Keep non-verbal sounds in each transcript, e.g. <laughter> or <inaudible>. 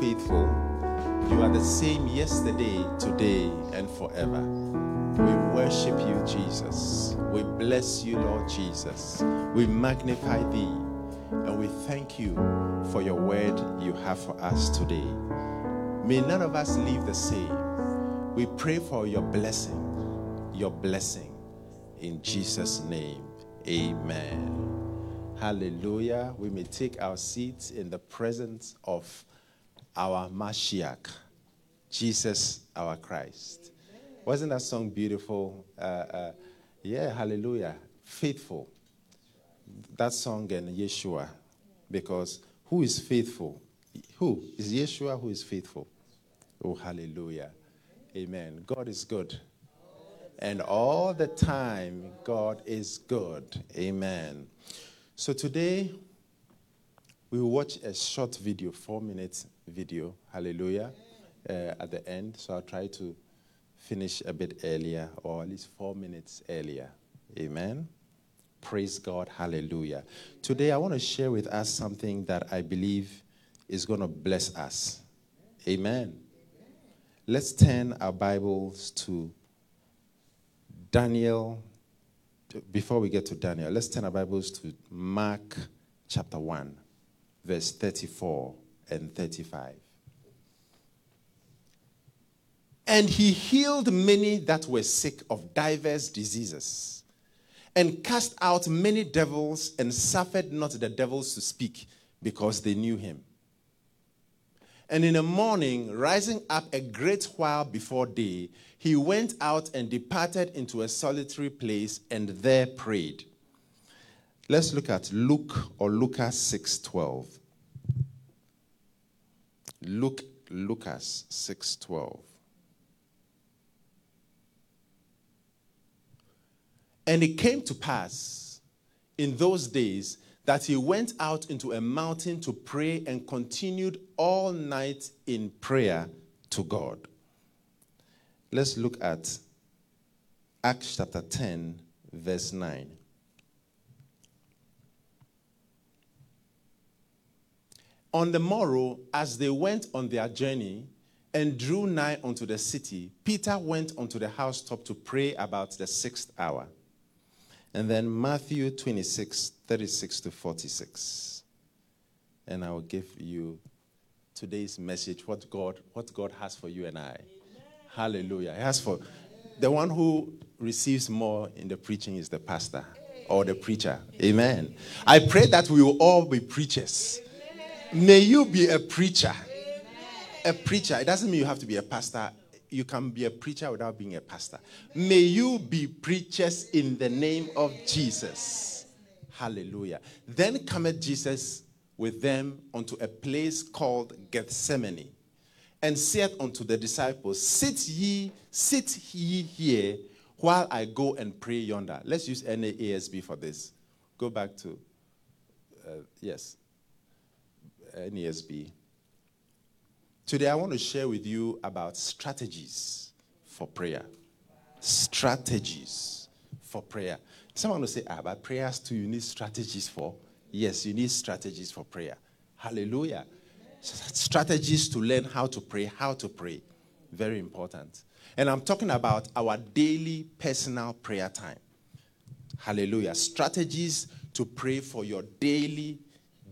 Faithful. You are the same yesterday, today, and forever. We worship you, Jesus. We bless you, Lord Jesus. We magnify thee and we thank you for your word you have for us today. May none of us leave the same. We pray for your blessing, your blessing. In Jesus' name, amen. Hallelujah. We may take our seats in the presence of our Mashiach, Jesus our Christ. Wasn't that song beautiful? Uh, uh, yeah, hallelujah. Faithful. That song and Yeshua. Because who is faithful? Who? Is Yeshua who is faithful? Oh, hallelujah. Amen. God is good. And all the time, God is good. Amen. So today, we will watch a short video, four minutes video. Hallelujah. Uh, at the end. So I'll try to finish a bit earlier, or at least four minutes earlier. Amen. Praise God. Hallelujah. Today, I want to share with us something that I believe is going to bless us. Amen. Let's turn our Bibles to Daniel. Before we get to Daniel, let's turn our Bibles to Mark chapter 1, verse 34 and 35. And he healed many that were sick of divers diseases, and cast out many devils, and suffered not the devils to speak, because they knew him. And in the morning, rising up a great while before day, he went out and departed into a solitary place and there prayed. Let's look at Luke or Lucas 6:12. Luke Lucas 6:12. And it came to pass in those days that he went out into a mountain to pray and continued all night in prayer to God. Let's look at Acts chapter 10, verse 9. On the morrow, as they went on their journey and drew nigh unto the city, Peter went unto the housetop to pray about the sixth hour. And then Matthew 26, 36 to 46. And I will give you today's message, what God, what God has for you and I. Amen. Hallelujah. He has for the one who receives more in the preaching is the pastor or the preacher. Amen. I pray that we will all be preachers. May you be a preacher. A preacher. It doesn't mean you have to be a pastor you can be a preacher without being a pastor. May you be preachers in the name of Jesus. Hallelujah. Then cometh Jesus with them unto a place called Gethsemane, and saith unto the disciples, Sit ye, sit ye here, while I go and pray yonder. Let's use NASB for this. Go back to, uh, yes, NASB. Today, I want to share with you about strategies for prayer. Strategies for prayer. Someone will say, ah, but prayers too, you need strategies for. Yes, you need strategies for prayer. Hallelujah. Strategies to learn how to pray, how to pray. Very important. And I'm talking about our daily personal prayer time. Hallelujah. Strategies to pray for your daily,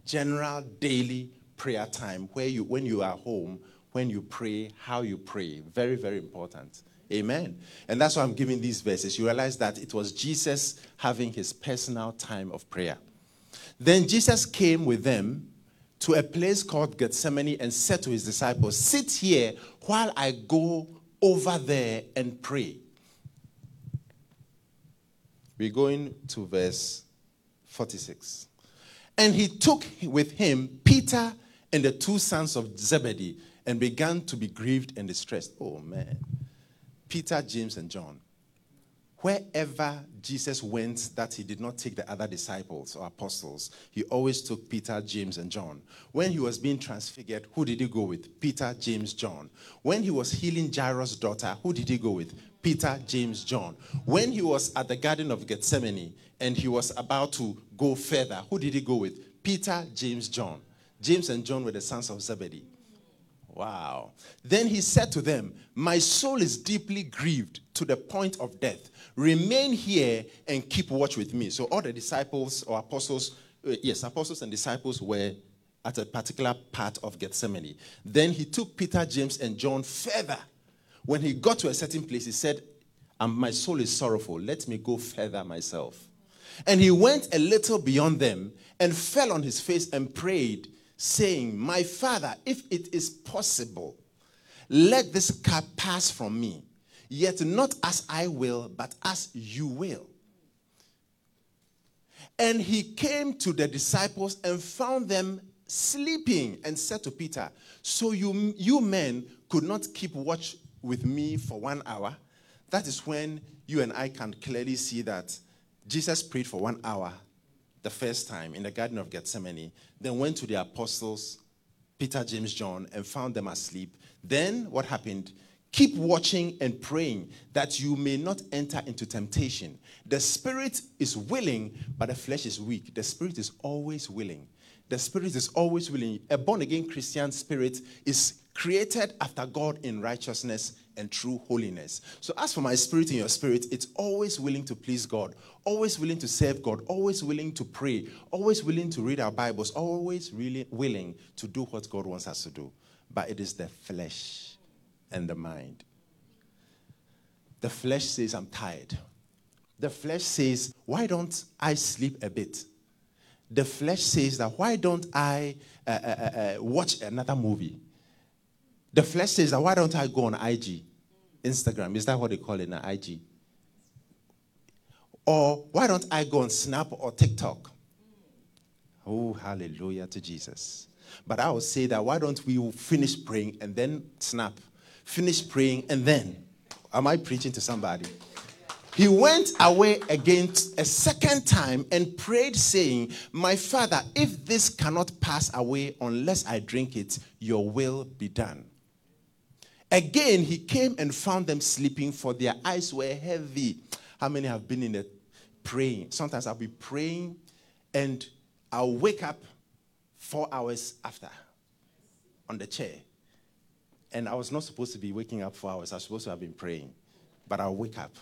general daily prayer time where you when you are home when you pray how you pray. Very very important. Amen. And that's why i'm giving these verses. You realize that it was jesus having his personal time of prayer. Then jesus came with them to a place called Gethsemane and said to his disciples, Sit here while I go over there and pray. We're going to verse 46. And he took with him Peter and the two sons of Zebedee and began to be grieved and distressed. Oh man. Peter, James, and John. Wherever Jesus went, that he did not take the other disciples or apostles, he always took Peter, James, and John. When he was being transfigured, who did he go with? Peter, James, John. When he was healing Jairus' daughter, who did he go with? Peter, James, John. When he was at the Garden of Gethsemane and he was about to go further, who did he go with? Peter, James, John. James and John were the sons of Zebedee. Wow. Then he said to them, My soul is deeply grieved to the point of death. Remain here and keep watch with me. So all the disciples or apostles, uh, yes, apostles and disciples were at a particular part of Gethsemane. Then he took Peter, James, and John further. When he got to a certain place, he said, and My soul is sorrowful. Let me go further myself. And he went a little beyond them and fell on his face and prayed saying, My father, if it is possible, let this cup pass from me, yet not as I will, but as you will. And he came to the disciples and found them sleeping and said to Peter, So you, you men could not keep watch with me for one hour? That is when you and I can clearly see that Jesus prayed for one hour the first time in the Garden of Gethsemane, then went to the apostles, Peter, James, John, and found them asleep. Then what happened? Keep watching and praying that you may not enter into temptation. The spirit is willing, but the flesh is weak. The spirit is always willing. The spirit is always willing. A born again Christian spirit is created after God in righteousness and true holiness. So, as for my spirit and your spirit, it's always willing to please God, always willing to serve God, always willing to pray, always willing to read our Bibles, always really willing to do what God wants us to do. But it is the flesh and the mind. The flesh says, I'm tired. The flesh says, Why don't I sleep a bit? The flesh says that, Why don't I uh, uh, uh, uh watch another movie? The flesh says that why don't I go on IG, Instagram? Is that what they call it now? IG. Or why don't I go on Snap or TikTok? Oh, hallelujah to Jesus. But I would say that why don't we finish praying and then snap? Finish praying and then. Am I preaching to somebody? He went away again a second time and prayed, saying, My father, if this cannot pass away unless I drink it, your will be done. Again, he came and found them sleeping, for their eyes were heavy. How many have been in the praying? Sometimes I'll be praying and I'll wake up four hours after on the chair. And I was not supposed to be waking up four hours. I was supposed to have been praying. But I'll wake up.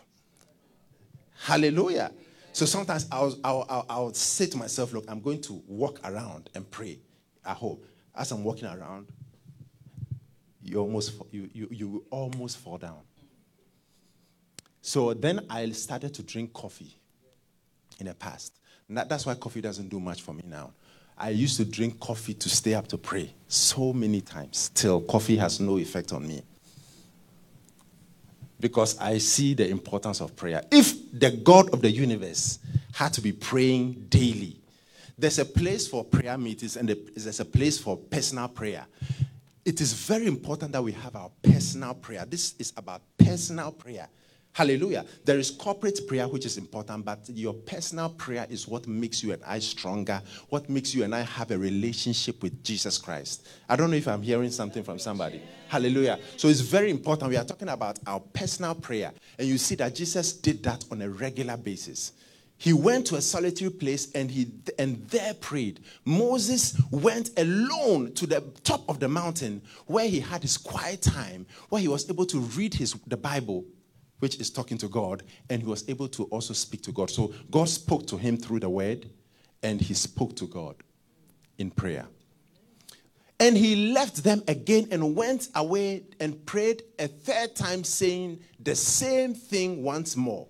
Hallelujah. So sometimes I'll, I'll, I'll, I'll say to myself, look, I'm going to walk around and pray at home. As I'm walking around, you almost you, you, you almost fall down. So then I started to drink coffee in the past. That, that's why coffee doesn't do much for me now. I used to drink coffee to stay up to pray so many times. Still, coffee has no effect on me. Because I see the importance of prayer. If the God of the universe had to be praying daily, there's a place for prayer meetings and there's a place for personal prayer it is very important that we have our personal prayer. This is about personal prayer. Hallelujah. There is corporate prayer, which is important, but your personal prayer is what makes you and I stronger, what makes you and I have a relationship with Jesus Christ. I don't know if I'm hearing something from somebody. Hallelujah. So it's very important. We are talking about our personal prayer, and you see that Jesus did that on a regular basis he went to a solitary place and he and there prayed. Moses went alone to the top of the mountain where he had his quiet time where he was able to read his the bible which is talking to god and he was able to also speak to god. So god spoke to him through the word and he spoke to god in prayer. And he left them again and went away and prayed a third time saying the same thing once more.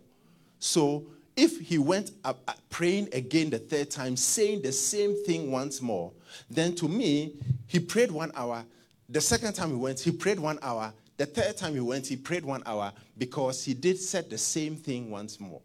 So if he went up, praying again the third time, saying the same thing once more, then to me, he prayed one hour. The second time he went, he prayed one hour. The third time he went, he prayed one hour because he did said the same thing once more.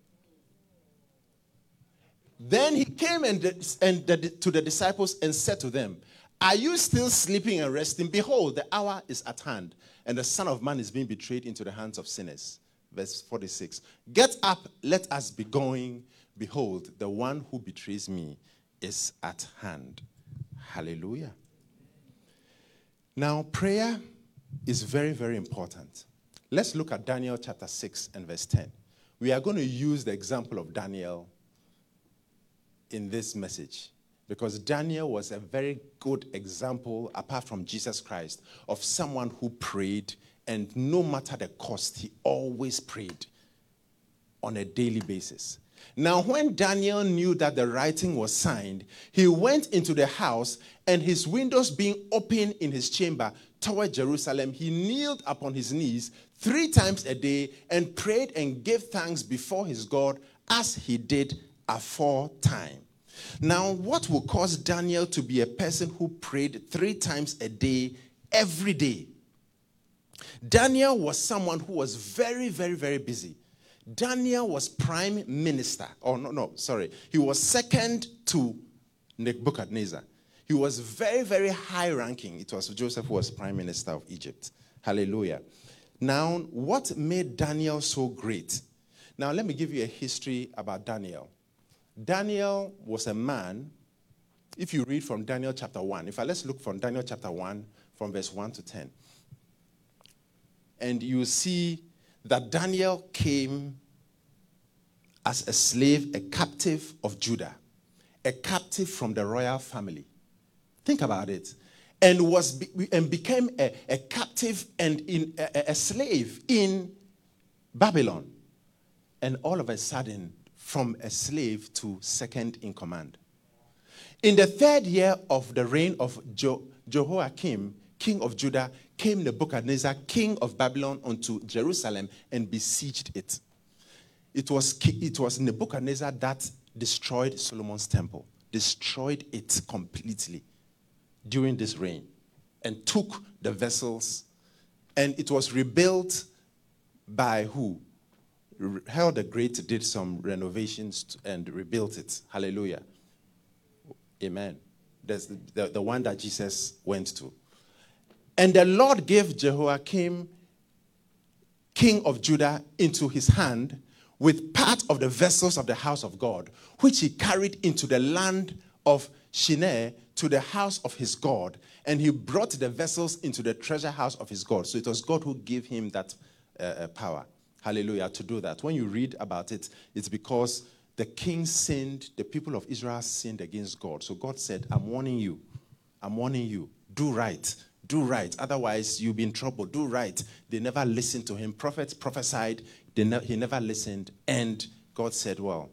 Then he came and, and to the disciples and said to them, Are you still sleeping and resting? Behold, the hour is at hand, and the Son of Man is being betrayed into the hands of sinners. Verse 46 Get up, let us be going. Behold, the one who betrays me is at hand. Hallelujah. Now, prayer is very, very important. Let's look at Daniel chapter 6 and verse 10. We are going to use the example of Daniel in this message because Daniel was a very good example, apart from Jesus Christ, of someone who prayed, and no matter the cost, he always prayed on a daily basis. Now, when Daniel knew that the writing was signed, he went into the house, and his windows being open in his chamber toward Jerusalem, he kneeled upon his knees three times a day and prayed and gave thanks before his God as he did aforetime. Now, what will cause Daniel to be a person who prayed three times a day, every day? Daniel was someone who was very, very, very busy. Daniel was prime minister. Oh, no, no, sorry. He was second to Nebuchadnezzar. He was very, very high ranking. It was Joseph who was prime minister of Egypt. Hallelujah. Now, what made Daniel so great? Now, let me give you a history about Daniel. Daniel was a man, if you read from Daniel chapter 1, if I let's look from Daniel chapter 1, from verse 1 to 10. And you see that Daniel came as a slave, a captive of Judah, a captive from the royal family. Think about it. And was and became a, a captive and in a, a slave in Babylon. And all of a sudden, from a slave to second in command. In the third year of the reign of jo- Jehoiakim, king of Judah, came Nebuchadnezzar, king of Babylon, unto Jerusalem and besieged it. It was, it was Nebuchadnezzar that destroyed Solomon's temple, destroyed it completely during this reign, and took the vessels. And it was rebuilt by who? Herod the Great did some renovations and rebuilt it. Hallelujah. Amen. That's the, the, the one that Jesus went to. And the Lord gave Jehoiakim, king of Judah, into his hand with part of the vessels of the house of God, which he carried into the land of Shinar to the house of his God. And he brought the vessels into the treasure house of his God. So it was God who gave him that uh, uh power. Hallelujah, to do that. When you read about it, it's because the king sinned, the people of Israel sinned against God. So God said, I'm warning you. I'm warning you. Do right. Do right. Otherwise, you'll be in trouble. Do right. They never listened to him. Prophets prophesied. Ne- he never listened. And God said, Well,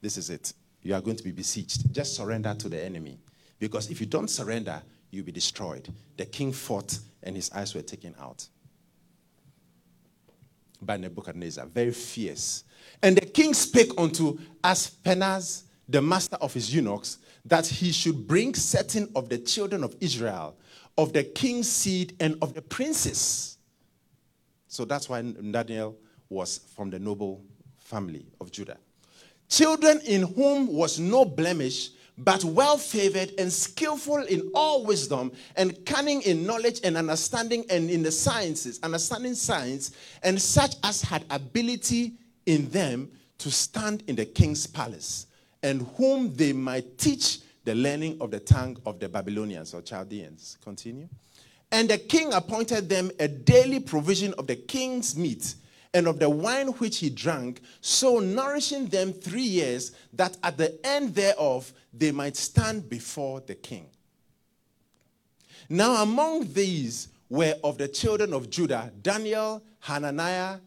this is it. You are going to be besieged. Just surrender to the enemy. Because if you don't surrender, you'll be destroyed. The king fought, and his eyes were taken out by Nebuchadnezzar, very fierce. And the king spake unto Ashpenaz, the master of his eunuchs, that he should bring certain of the children of Israel, of the king's seed, and of the princes. So that's why Daniel was from the noble family of Judah. Children in whom was no blemish, but well favored and skillful in all wisdom and cunning in knowledge and understanding and in the sciences, understanding science, and such as had ability in them to stand in the king's palace, and whom they might teach the learning of the tongue of the Babylonians or Chaldeans. Continue. And the king appointed them a daily provision of the king's meat and of the wine which he drank, so nourishing them three years, that at the end thereof they might stand before the king. Now, among these were of the children of Judah Daniel, Hananiah,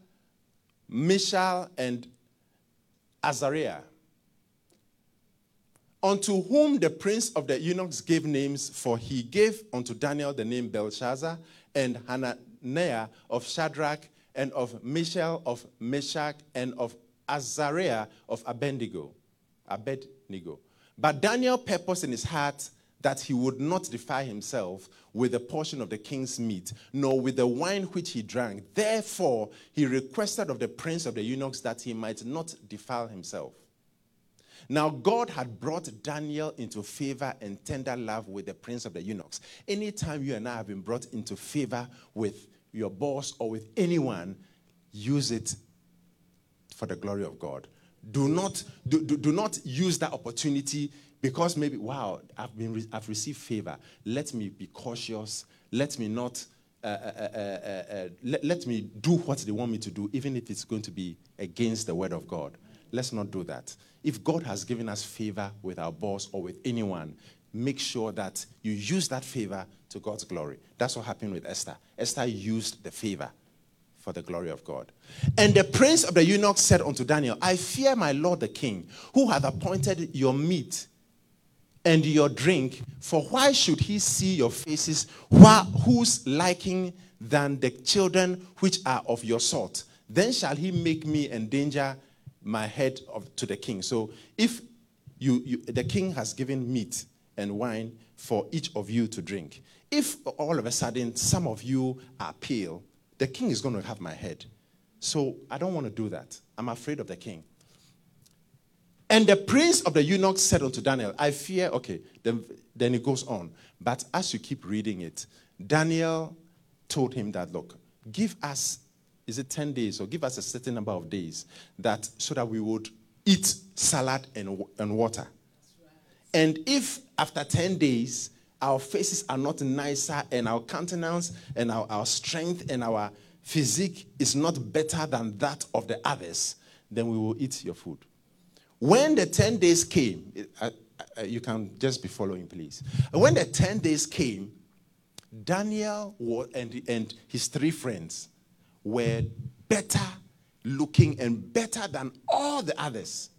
Mishael, and Azariah, unto whom the prince of the eunuchs gave names, for he gave unto Daniel the name Belteshazzar, and Hananiah of Shadrach, and of Mishael, of Meshach, and of Azariah of Abednego. Abednego. But Daniel purposed in his heart that he would not defile himself with a portion of the king's meat, nor with the wine which he drank. Therefore, he requested of the prince of the eunuchs that he might not defile himself. Now, God had brought Daniel into favor and tender love with the prince of the eunuchs. Anytime you and I have been brought into favor with your boss or with anyone, use it for the glory of God. Do not, do, do, do not use that opportunity because maybe, wow, I've, been I've received favor. Let me be cautious. Let me not, uh, uh, uh, let, let me do what they want me to do, even if it's going to be against the word of God. Let's not do that. If God has given us favor with our boss or with anyone, make sure that you use that favor to God's glory. That's what happened with Esther. Esther used the favor for the glory of God. And the prince of the eunuchs said unto Daniel, I fear my lord the king, who hath appointed your meat and your drink, for why should he see your faces, whose liking than the children which are of your sort? Then shall he make me endanger my head of, to the king. So if you, you, the king has given meat and wine for each of you to drink, if all of a sudden some of you are pale, the king is going to have my head. So I don't want to do that. I'm afraid of the king. And the prince of the eunuchs said unto Daniel, I fear, okay, then, then it goes on. But as you keep reading it, Daniel told him that, look, give us, is it 10 days, or give us a certain number of days, that so that we would eat salad and, and water. And if after 10 days our faces are not nicer and our countenance and our, our strength and our physique is not better than that of the others, then we will eat your food. When the 10 days came, uh, uh, you can just be following, please. When the 10 days came, Daniel and, and his three friends were better looking and better than all the others.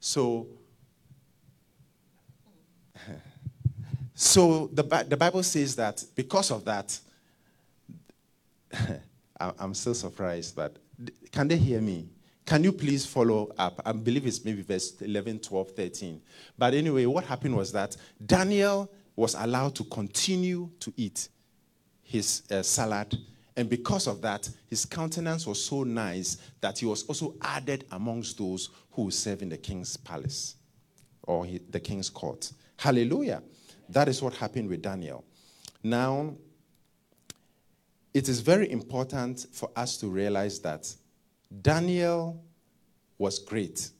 So <laughs> So the, the Bible says that because of that, <laughs> I'm still surprised, but can they hear me? Can you please follow up? I believe it's maybe verse 11, 12, 13. But anyway, what happened was that Daniel was allowed to continue to eat his uh, salad. And because of that, his countenance was so nice that he was also added amongst those who serve in the king's palace or the king's court. Hallelujah. That is what happened with Daniel. Now, it is very important for us to realize that Daniel was great.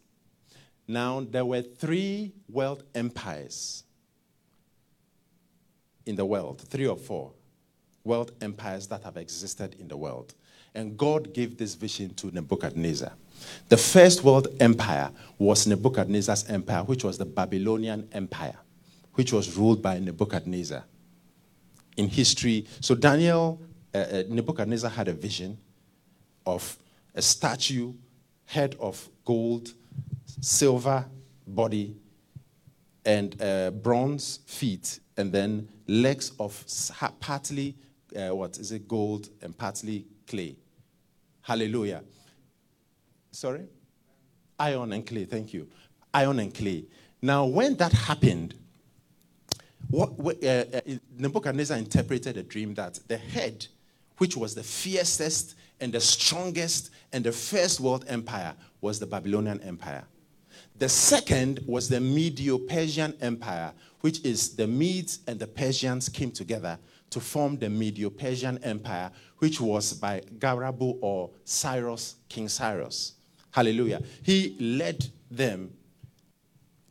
Now, there were three world empires in the world, three or four world empires that have existed in the world. And God gave this vision to Nebuchadnezzar. The first world empire was Nebuchadnezzar's empire, which was the Babylonian Empire which was ruled by Nebuchadnezzar in history. So Daniel, uh, uh, Nebuchadnezzar had a vision of a statue, head of gold, silver body, and uh, bronze feet, and then legs of partly, uh, what is it, gold and partly clay. Hallelujah. Sorry? Iron and clay, thank you. Iron and clay. Now, when that happened, what, uh, uh, Nebuchadnezzar interpreted a dream that the head, which was the fiercest and the strongest and the first world empire, was the Babylonian Empire. The second was the Medo Persian Empire, which is the Medes and the Persians came together to form the Medo Persian Empire, which was by Garabu or Cyrus, King Cyrus. Hallelujah. He led them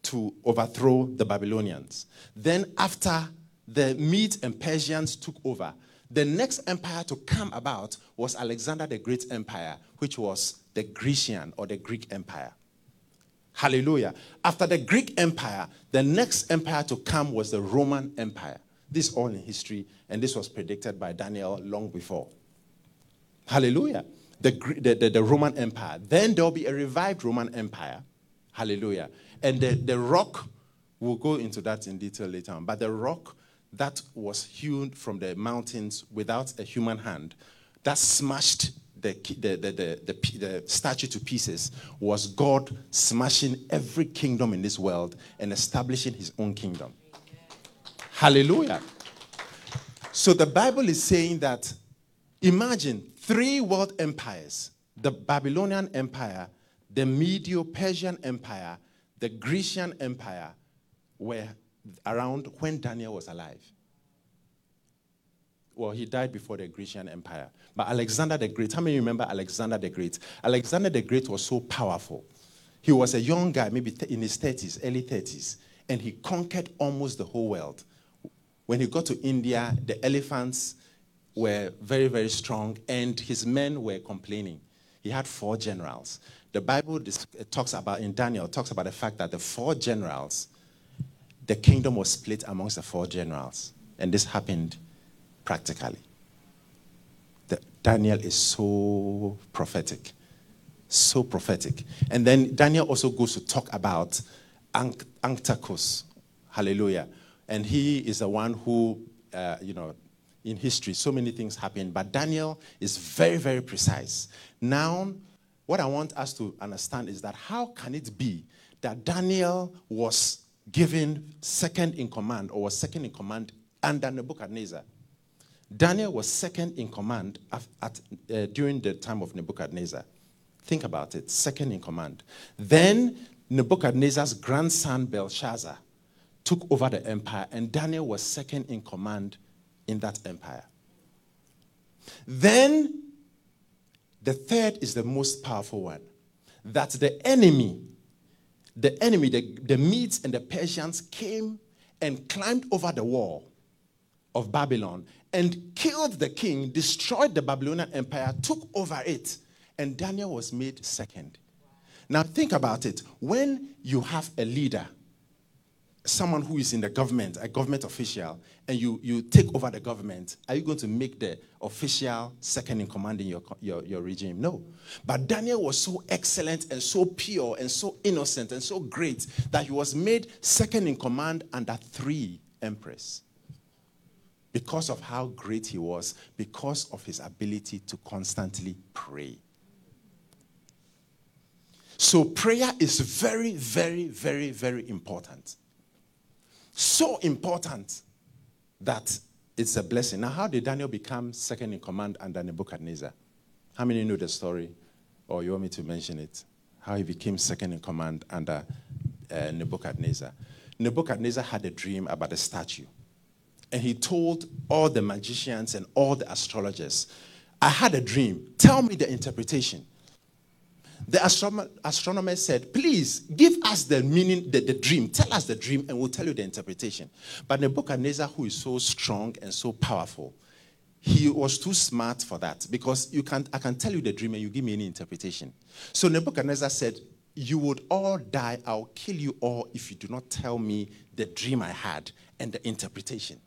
to overthrow the Babylonians. Then, after the Medes and Persians took over, the next empire to come about was Alexander the Great Empire, which was the Grecian or the Greek Empire. Hallelujah. After the Greek Empire, the next empire to come was the Roman Empire. This all in history, and this was predicted by Daniel long before. Hallelujah. The, the, the, Roman Empire. Then there will be a revived Roman Empire. Hallelujah. And the, the rock, we'll go into that in detail later on, but the rock that was hewn from the mountains without a human hand, that smashed the, the, the, the statue to pieces was God smashing every kingdom in this world and establishing his own kingdom. Hallelujah. So the Bible is saying that imagine three world empires the Babylonian Empire, the Medo Persian Empire, the Grecian Empire were around when Daniel was alive. Well, he died before the Grecian Empire. But Alexander the Great, how many remember Alexander the Great? Alexander the Great was so powerful. He was a young guy, maybe in his 30s, early 30s, and he conquered almost the whole world. When he got to India, the elephants were very, very strong, and his men were complaining. He had four generals. The Bible uh, talks about, in Daniel, talks about the fact that the four generals, the kingdom was split amongst the four generals. And this happened practically. The, Daniel is so prophetic. So prophetic. And then Daniel also goes to talk about Antiochus. Hallelujah. And he is the one who, uh, you know, in history, so many things happen, but Daniel is very, very precise. Now, what I want us to understand is that how can it be that Daniel was given second in command or was second in command under Nebuchadnezzar? Daniel was second in command at, at uh, during the time of Nebuchadnezzar. Think about it, second in command. Then Nebuchadnezzar's grandson Belshazzar took over the empire, and Daniel was second in command in that empire. Then the third is the most powerful one that the enemy, the enemy, the, the Medes and the Persians came and climbed over the wall of Babylon and killed the king, destroyed the Babylonian empire, took over it, and Daniel was made second. Now, think about it. When you have a leader someone who is in the government, a government official, and you, you take over the government, are you going to make the official second in command in your, your, your regime? No. But Daniel was so excellent and so pure and so innocent and so great that he was made second in command under three emperors. Because of how great he was, because of his ability to constantly pray. So, prayer is very, very, very, very important so important that it's a blessing. Now, how did Daniel become second in command under Nebuchadnezzar? How many know the story? Or you want me to mention it? How he became second in command under uh, Nebuchadnezzar. Nebuchadnezzar had a dream about a statue. And he told all the magicians and all the astrologers, I had a dream. Tell me the interpretation. The astronomer, astronomer said, Please give us the meaning, the, the dream. Tell us the dream, and we'll tell you the interpretation. But Nebuchadnezzar, who is so strong and so powerful, he was too smart for that because you can't, I can tell you the dream and you give me any interpretation. So Nebuchadnezzar said, You would all die. I'll kill you all if you do not tell me the dream I had and the interpretation.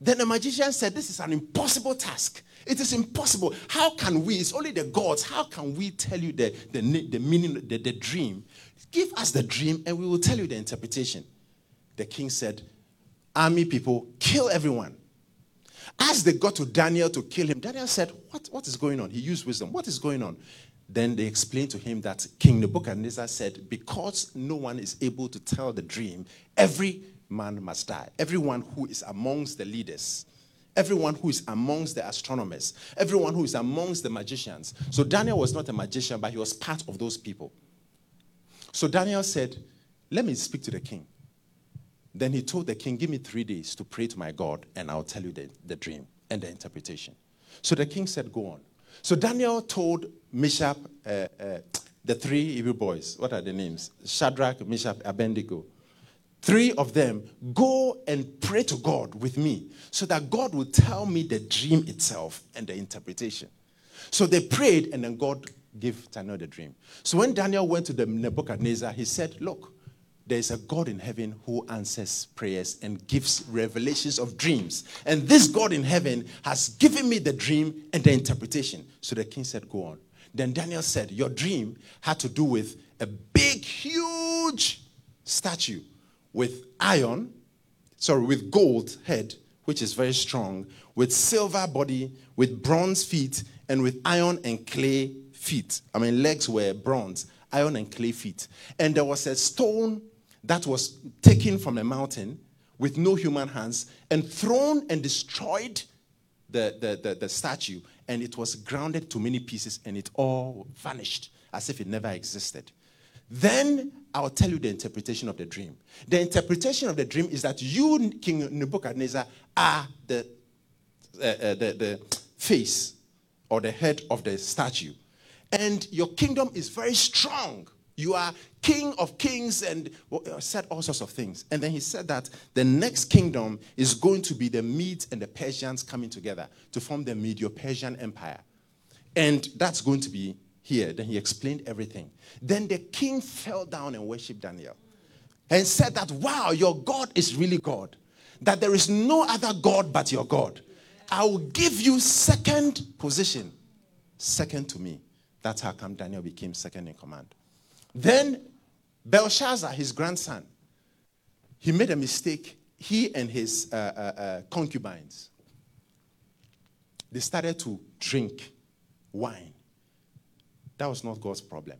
Then the magician said, This is an impossible task. It is impossible. How can we? It's only the gods. How can we tell you the, the, the meaning, the, the dream? Give us the dream and we will tell you the interpretation. The king said, Army people, kill everyone. As they got to Daniel to kill him, Daniel said, What, what is going on? He used wisdom. What is going on? Then they explained to him that King Nebuchadnezzar said, Because no one is able to tell the dream, every man must die. Everyone who is amongst the leaders, everyone who is amongst the astronomers, everyone who is amongst the magicians. So Daniel was not a magician, but he was part of those people. So Daniel said, Let me speak to the king. Then he told the king, Give me three days to pray to my God, and I'll tell you the, the dream and the interpretation. So the king said, Go on. So Daniel told Meshach, uh, uh, the three Hebrew boys, what are the names? Shadrach, Meshach, Abednego three of them, go and pray to God with me so that God will tell me the dream itself and the interpretation. So they prayed, and then God gave Daniel the dream. So when Daniel went to the Nebuchadnezzar, he said, Look, there is a God in heaven who answers prayers and gives revelations of dreams. And this God in heaven has given me the dream and the interpretation. So the king said, Go on. Then Daniel said, Your dream had to do with a big, huge statue with iron, sorry, with gold head, which is very strong, with silver body, with bronze feet, and with iron and clay feet. I mean, legs were bronze, iron and clay feet. And there was a stone that was taken from a mountain with no human hands and thrown and destroyed the, the, the, the statue. And it was grounded to many pieces and it all vanished as if it never existed. Then I'll tell you the interpretation of the dream. The interpretation of the dream is that you, King Nebuchadnezzar, are the, uh, uh, the, the face or the head of the statue. And your kingdom is very strong. You are king of kings and said all sorts of things. And then he said that the next kingdom is going to be the Medes and the Persians coming together to form the Medo Persian Empire. And that's going to be here. Then he explained everything. Then the king fell down and worshiped Daniel and said that, wow, your God is really God. That there is no other God but your God. I will give you second position, second to me. That's how come Daniel became second in command. Then Belshazzar, his grandson, he made a mistake. He and his uh, uh, uh, concubines, they started to drink wine. That was not God's problem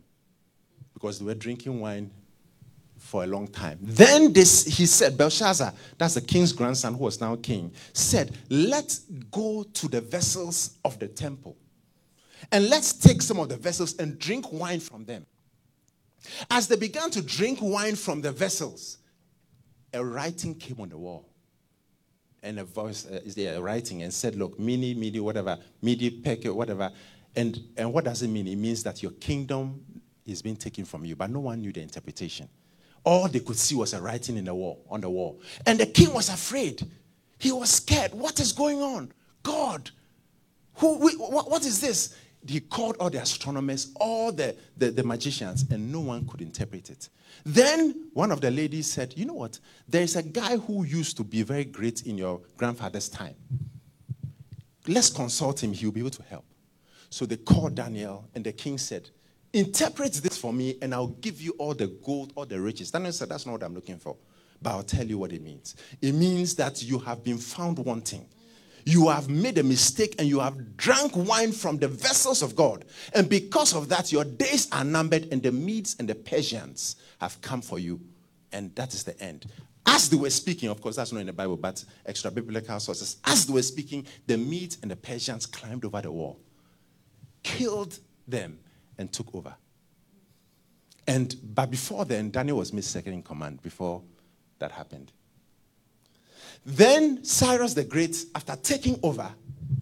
because they were drinking wine for a long time. Then this, he said, Belshazzar, that's the king's grandson who was now king, said, Let's go to the vessels of the temple and let's take some of the vessels and drink wine from them. As they began to drink wine from the vessels, a writing came on the wall. And a voice uh, is there writing and said, Look, mini, midi, whatever, midi, peke, whatever. And, and what does it mean? It means that your kingdom is being taken from you, but no one knew the interpretation. All they could see was a writing in the wall, on the wall. And the king was afraid. He was scared. What is going on? God, who, we, what, what is this? He called all the astronomers, all the, the, the magicians, and no one could interpret it. Then one of the ladies said, You know what? There is a guy who used to be very great in your grandfather's time. Let's consult him, he'll be able to help. So they called Daniel, and the king said, Interpret this for me, and I'll give you all the gold, all the riches. Daniel said, That's not what I'm looking for. But I'll tell you what it means. It means that you have been found wanting. You have made a mistake and you have drank wine from the vessels of God. And because of that, your days are numbered, and the Medes and the Persians have come for you. And that is the end. As they were speaking, of course, that's not in the Bible, but extra biblical sources. As they were speaking, the Medes and the Persians climbed over the wall, killed them, and took over. And but before then, Daniel was made second in command before that happened. Then Cyrus the Great, after taking over,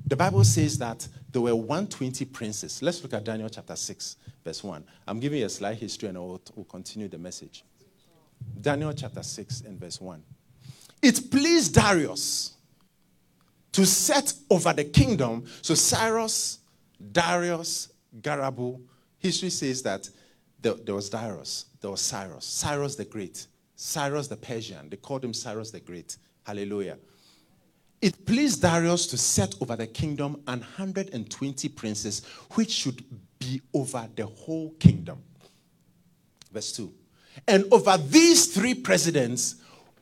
the Bible says that there were 120 princes. Let's look at Daniel chapter 6, verse 1. I'm giving you a slight history and we'll, we'll continue the message. Daniel chapter 6 and verse 1. It pleased Darius to set over the kingdom. So Cyrus, Darius, Garabu, history says that there, there was Darius, there was Cyrus, Cyrus the Great, Cyrus the Persian. They called him Cyrus the Great. Hallelujah. It pleased Darius to set over the kingdom an 120 princes, which should be over the whole kingdom. Verse 2. And over these three presidents,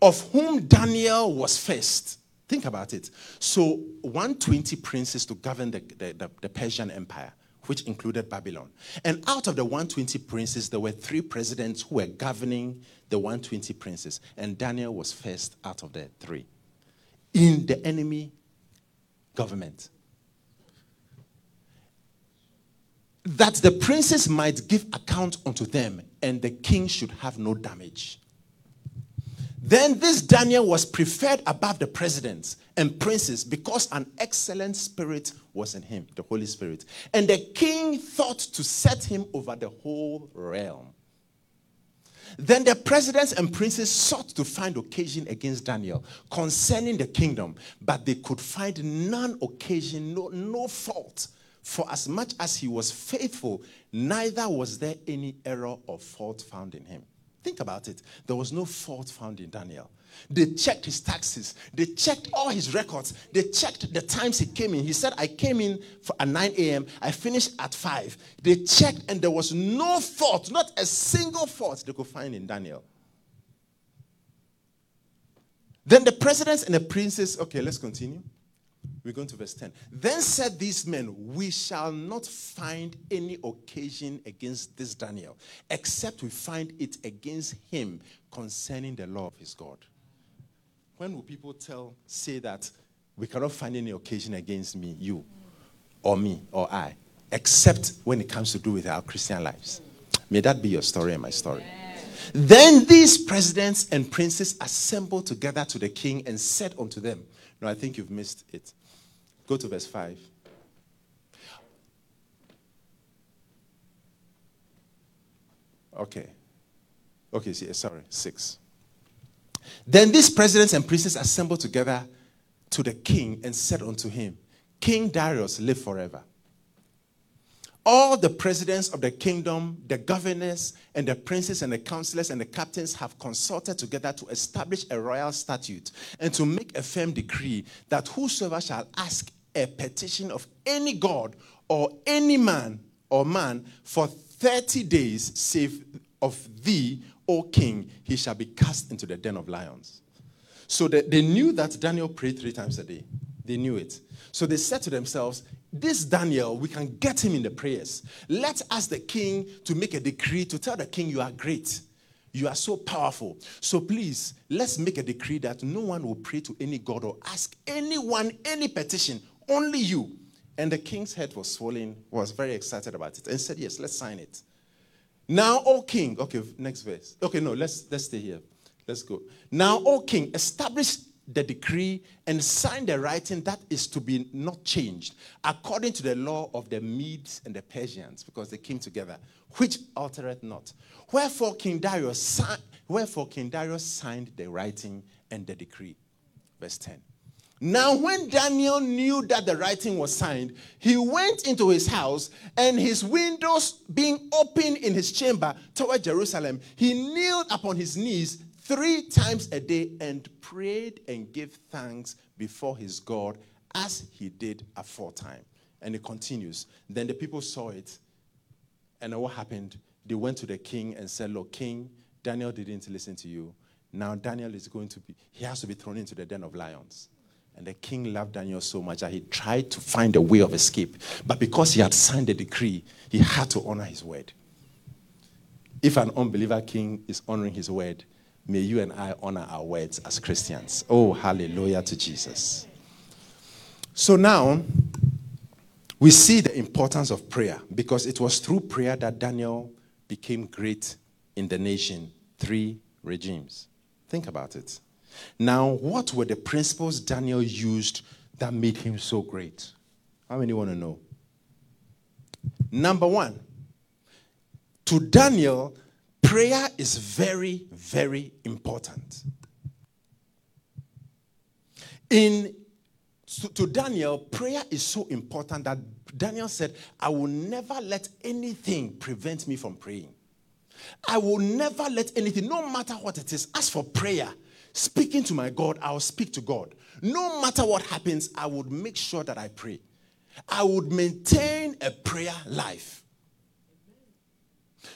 of whom Daniel was first. Think about it. So, 120 princes to govern the, the, the, the Persian Empire which included Babylon. And out of the 120 princes, there were three presidents who were governing the 120 princes. And Daniel was first out of the three in the enemy government. That the princes might give account unto them, and the king should have no damage. Then this Daniel was preferred above the presidents and princes because an excellent spirit was in him, the Holy Spirit. And the king thought to set him over the whole realm. Then the presidents and princes sought to find occasion against Daniel concerning the kingdom, but they could find none occasion, no, no fault. For as much as he was faithful, neither was there any error or fault found in him. Think about it. There was no fault found in Daniel. They checked his taxes. They checked all his records. They checked the times he came in. He said, I came in at 9 a.m. I finished at 5. They checked and there was no fault, not a single fault they could find in Daniel. Then the presidents and the princes, okay, let's continue. We're going to verse 10. Then said these men, We shall not find any occasion against this Daniel, except we find it against him concerning the law of his God. When will people tell, say that we cannot find any occasion against me, you, or me, or I, except when it comes to do with our Christian lives? May that be your story and my story. Then these presidents and princes assembled together to the king and said unto them, No, I think you've missed it. Go to verse 5. Okay. Okay, see, eh, sorry, 6. Then these presidents and princes assembled together to the king and said unto him, King Darius, live forever. All the presidents of the kingdom, the governors, and the princes, and the counselors, and the captains have consulted together to establish a royal statute and to make a firm decree that whosoever shall ask a petition of any god or any man or man for 30 days, save of thee, O king, he shall be cast into the den of lions. So they, they knew that Daniel prayed three times a day. They knew it. So they said to themselves, This Daniel, we can get him in the prayers. Let us, ask the king, to make a decree to tell the king, You are great. You are so powerful. So please, let's make a decree that no one will pray to any god or ask anyone any petition, only you. And the king's head was swollen, was very excited about it, and said, Yes, let's sign it. Now, O king, okay, next verse. Okay, no, let's let's stay here. Let's go. Now, O king, establish the decree and sign the writing that is to be not changed according to the law of the Medes and the Persians, because they came together, which altereth not. Wherefore King Darius, si- wherefore King Darius signed the writing and the decree. Verse 10. Now, when Daniel knew that the writing was signed, he went into his house, and his windows being open in his chamber toward Jerusalem, he kneeled upon his knees three times a day and prayed and gave thanks before his God as he did aforetime. And it continues. Then the people saw it, and what happened? They went to the king and said, Look, king, Daniel didn't listen to you. Now Daniel is going to be, he has to be thrown into the den of lions. And the king loved Daniel so much that he tried to find a way of escape. But because he had signed the decree, he had to honor his word. If an unbeliever king is honoring his word, may you and I honor our words as Christians. Oh, hallelujah to Jesus. So now, we see the importance of prayer because it was through prayer that Daniel became great in the nation. Three regimes. Think about it. Now, what were the principles Daniel used that made him so great? How many want to know? Number one, to Daniel, prayer is very, very important. In to Daniel, prayer is so important that Daniel said, I will never let anything prevent me from praying. I will never let anything, no matter what it is, as for prayer, speaking to my God, I'll speak to God. No matter what happens, I would make sure that I pray. I would maintain a prayer life.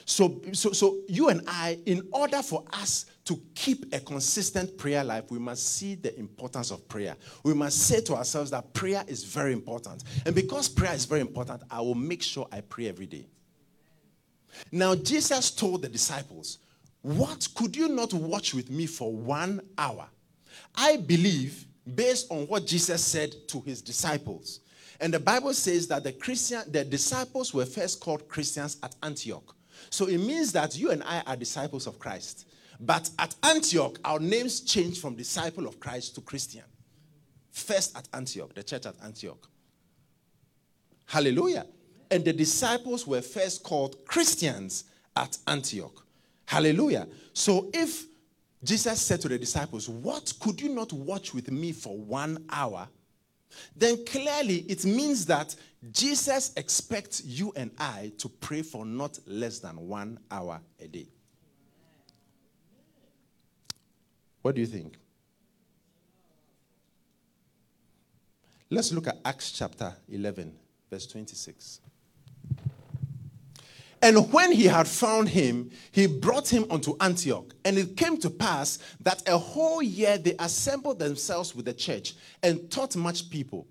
So, so, so you and I, in order for us to keep a consistent prayer life, we must see the importance of prayer. We must say to ourselves that prayer is very important. And because prayer is very important, I will make sure I pray every day. Now, Jesus told the disciples, What could you not watch with me for one hour? I believe, based on what Jesus said to his disciples, and the Bible says that the Christian, the disciples were first called Christians at Antioch. So it means that you and I are disciples of Christ. But at Antioch, our names changed from disciple of Christ to Christian. First at Antioch, the church at Antioch. Hallelujah. And the disciples were first called Christians at Antioch. Hallelujah. So if Jesus said to the disciples, What could you not watch with me for one hour? Then clearly it means that Jesus expects you and I to pray for not less than one hour a day. What do you think? Let's look at Acts chapter 11, verse 26. And when he had found him, he brought him unto Antioch. And it came to pass that a whole year they assembled themselves with the church and taught much people.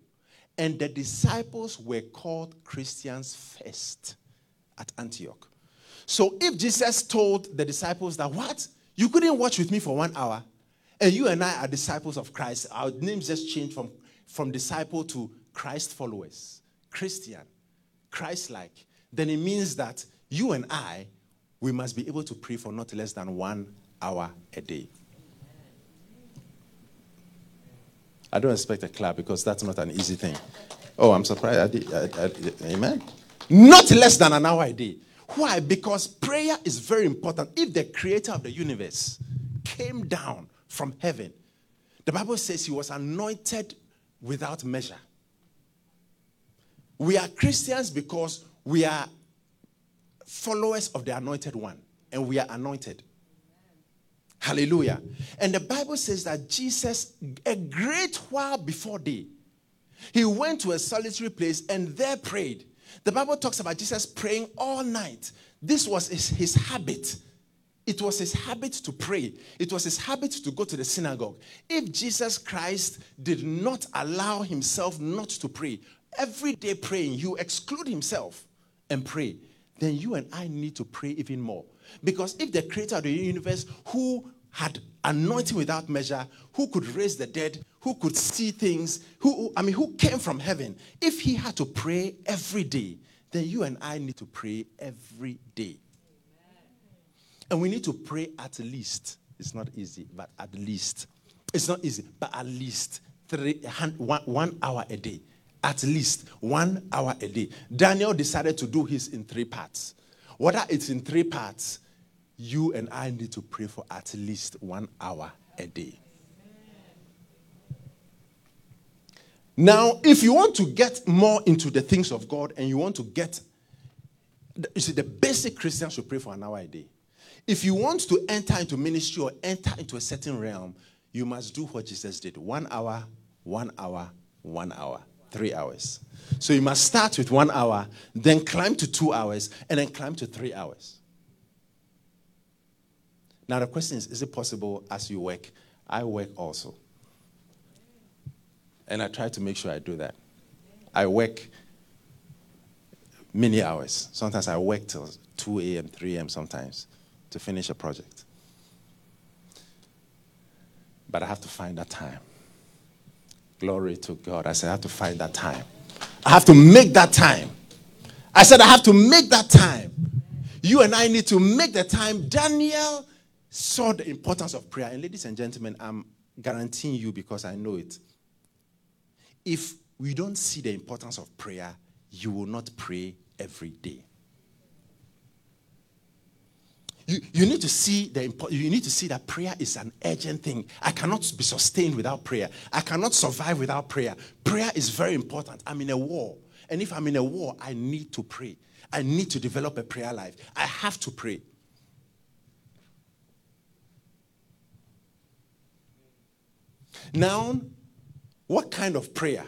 And the disciples were called Christians first at Antioch. So if Jesus told the disciples that, what? You couldn't watch with me for one hour, and you and I are disciples of Christ, our names just changed from, from disciple to Christ followers, Christian, Christ like, then it means that you and I, we must be able to pray for not less than one hour a day. I don't expect a clap because that's not an easy thing. Oh, I'm surprised. I did, I, I, amen. Not less than an hour a day. Why? Because prayer is very important. If the creator of the universe came down from heaven, the Bible says he was anointed without measure. We are Christians because we are followers of the anointed one and we are anointed. Hallelujah. And the Bible says that Jesus, a great while before day, he went to a solitary place and there prayed. The Bible talks about Jesus praying all night. This was his, his habit. It was his habit to pray. It was his habit to go to the synagogue. If Jesus Christ did not allow himself not to pray, every day praying, you exclude himself and pray, then you and I need to pray even more. Because if the creator of the universe, who had anointing without measure, who could raise the dead, who could see things, who I mean, who came from heaven, if he had to pray every day, then you and I need to pray every day. And we need to pray at least. It's not easy, but at least. It's not easy, but at least three, one, one hour a day. At least one hour a day. Daniel decided to do his in three parts. Whether it's in three parts, you and I need to pray for at least one hour a day. Now, if you want to get more into the things of God and you want to get, you see, the basic Christian should pray for an hour a day. If you want to enter into ministry or enter into a certain realm, you must do what Jesus did one hour, one hour, one hour, three hours. So you must start with one hour, then climb to two hours, and then climb to three hours. Now, the question is is it possible as you work? I work also. And I try to make sure I do that. I work many hours. Sometimes I work till 2 a.m., 3 a.m. sometimes to finish a project. But I have to find that time. Glory to God. I said, I have to find that time. I have to make that time. I said, I have to make that time. You and I need to make the time. Daniel saw the importance of prayer. And ladies and gentlemen, I'm guaranteeing you because I know it. If we don't see the importance of prayer, you will not pray every day. You, you need to see the you need to see that prayer is an urgent thing. I cannot be sustained without prayer. I cannot survive without prayer. Prayer is very important. I'm in a war. And if I'm in a war, I need to pray. I need to develop a prayer life. I have to pray. Now, what kind of prayer?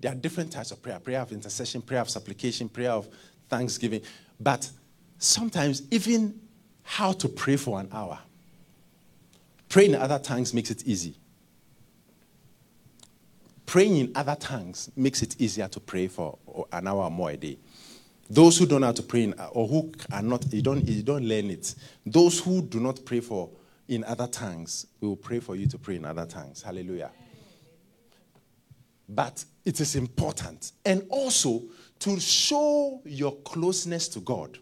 There are different types of prayer prayer of intercession, prayer of supplication, prayer of thanksgiving. But sometimes, even how to pray for an hour, praying in other tongues makes it easy. Praying in other tongues makes it easier to pray for an hour or more a day. Those who don't know how to pray in, or who are not, you don't, you don't learn it. Those who do not pray for in other tongues, we will pray for you to pray in other tongues. Hallelujah. But it is important. And also to show your closeness to God,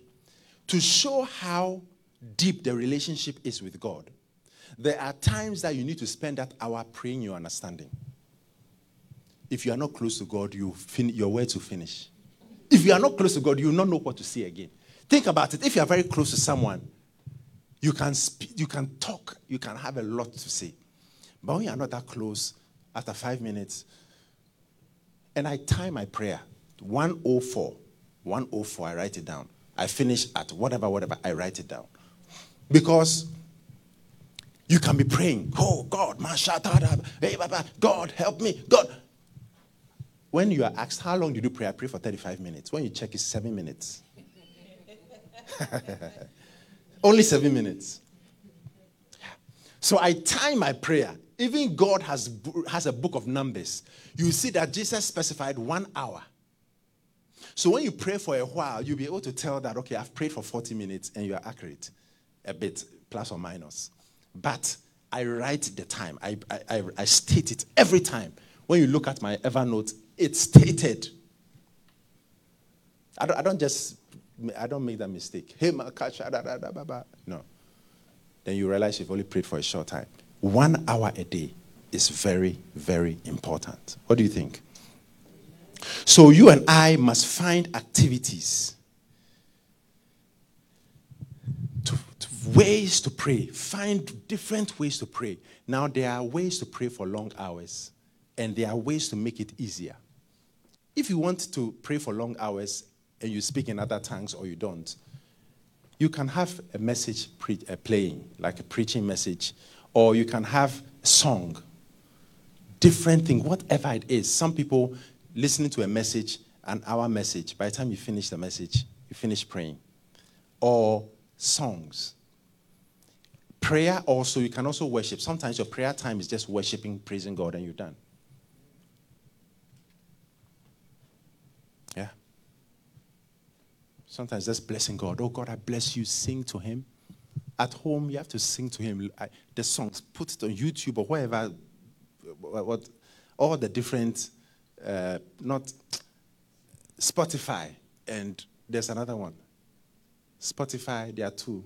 to show how deep the relationship is with God. There are times that you need to spend that hour praying your understanding. If you are not close to God, you fin- your words will finish. If you are not close to God, you will not know what to say again. Think about it. If you are very close to someone, you can speak, you can talk, you can have a lot to say. But when you are not that close, after five minutes, and I time my prayer, 104. 104, I write it down. I finish at whatever, whatever, I write it down. Because you can be praying, oh God, hey, God, help me, God. When you are asked, how long did you pray? I pray for 35 minutes. When you check, it's seven minutes. <laughs> Only seven minutes. So I time my prayer. even God has, has a book of numbers. You see that Jesus specified one hour. So when you pray for a while, you'll be able to tell that, okay, I've prayed for 40 minutes and you are accurate a bit, plus or minus. But I write the time, I, I, I state it every time. When you look at my Evernote, it's stated. I don't, I don't just, I don't make that mistake. Hey, my catch, no. Then you realize you've only prayed for a short time. One hour a day is very, very important. What do you think? So you and I must find activities, to, to ways to pray. Find different ways to pray. Now there are ways to pray for long hours, and there are ways to make it easier. If you want to pray for long hours and you speak in other tongues or you don't, you can have a message pre- uh, playing, like a preaching message, or you can have a song. Different thing, whatever it is. Some people listening to a message, an hour message, by the time you finish the message, you finish praying. Or songs. Prayer also, you can also worship. Sometimes your prayer time is just worshiping, praising God, and you're done. Yeah. Sometimes just blessing God. Oh God, I bless you. Sing to Him. At home, you have to sing to Him. The songs, put it on YouTube or wherever, what, all the different uh, not Spotify, and there's another one. Spotify, there are two.